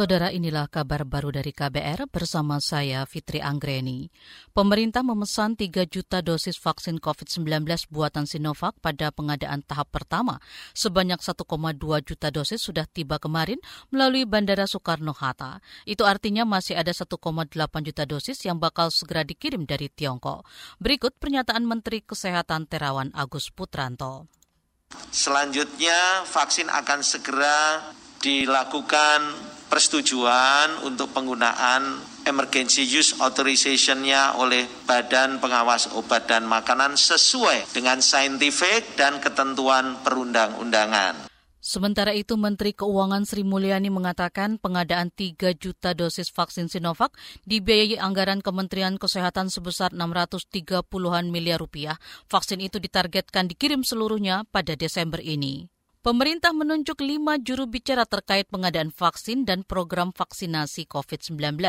Saudara inilah kabar baru dari KBR bersama saya Fitri Anggreni. Pemerintah memesan 3 juta dosis vaksin COVID-19 buatan Sinovac pada pengadaan tahap pertama. Sebanyak 1,2 juta dosis sudah tiba kemarin melalui Bandara Soekarno-Hatta. Itu artinya masih ada 1,8 juta dosis yang bakal segera dikirim dari Tiongkok. Berikut pernyataan Menteri Kesehatan Terawan Agus Putranto. Selanjutnya vaksin akan segera dilakukan persetujuan untuk penggunaan emergency use authorization-nya oleh Badan Pengawas Obat dan Makanan sesuai dengan saintifik dan ketentuan perundang-undangan. Sementara itu, Menteri Keuangan Sri Mulyani mengatakan pengadaan 3 juta dosis vaksin Sinovac dibiayai anggaran Kementerian Kesehatan sebesar 630-an miliar rupiah. Vaksin itu ditargetkan dikirim seluruhnya pada Desember ini. Pemerintah menunjuk lima juru bicara terkait pengadaan vaksin dan program vaksinasi COVID-19.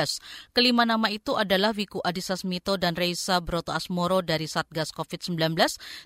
Kelima nama itu adalah Wiku Adhisa Smito dan Reisa Broto Asmoro dari Satgas COVID-19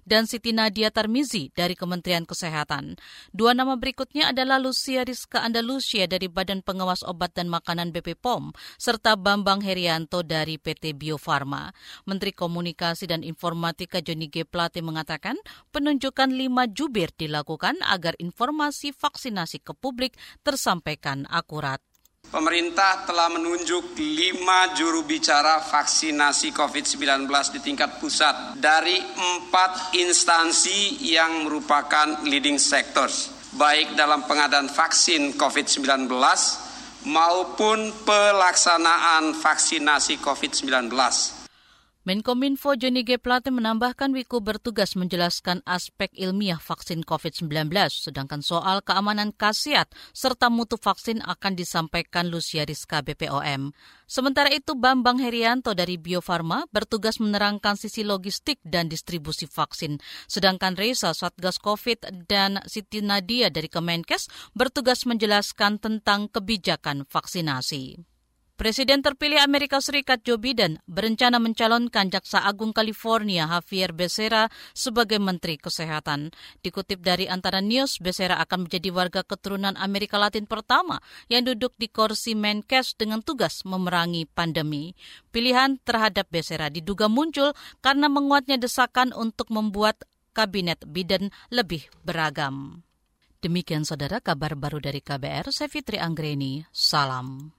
dan Siti Nadia Tarmizi dari Kementerian Kesehatan. Dua nama berikutnya adalah Lucia Rizka Andalusia dari Badan Pengawas Obat dan Makanan BP POM serta Bambang Herianto dari PT Bio Farma. Menteri Komunikasi dan Informatika Joni G. Plate mengatakan penunjukan lima jubir dilakukan agar informasi vaksinasi ke publik tersampaikan akurat. Pemerintah telah menunjuk lima juru bicara vaksinasi COVID-19 di tingkat pusat dari empat instansi yang merupakan leading sectors, baik dalam pengadaan vaksin COVID-19 maupun pelaksanaan vaksinasi COVID-19. Menkominfo Joni G. Plate menambahkan Wiku bertugas menjelaskan aspek ilmiah vaksin COVID-19, sedangkan soal keamanan khasiat serta mutu vaksin akan disampaikan Lucia Rizka BPOM. Sementara itu Bambang Herianto dari Bio Farma bertugas menerangkan sisi logistik dan distribusi vaksin, sedangkan Reza Satgas COVID dan Siti Nadia dari Kemenkes bertugas menjelaskan tentang kebijakan vaksinasi. Presiden terpilih Amerika Serikat Joe Biden berencana mencalonkan Jaksa Agung California Javier Becerra sebagai Menteri Kesehatan. Dikutip dari antara news, Becerra akan menjadi warga keturunan Amerika Latin pertama yang duduk di kursi Menkes dengan tugas memerangi pandemi. Pilihan terhadap Becerra diduga muncul karena menguatnya desakan untuk membuat kabinet Biden lebih beragam. Demikian saudara kabar baru dari KBR, saya Fitri Anggreni, salam.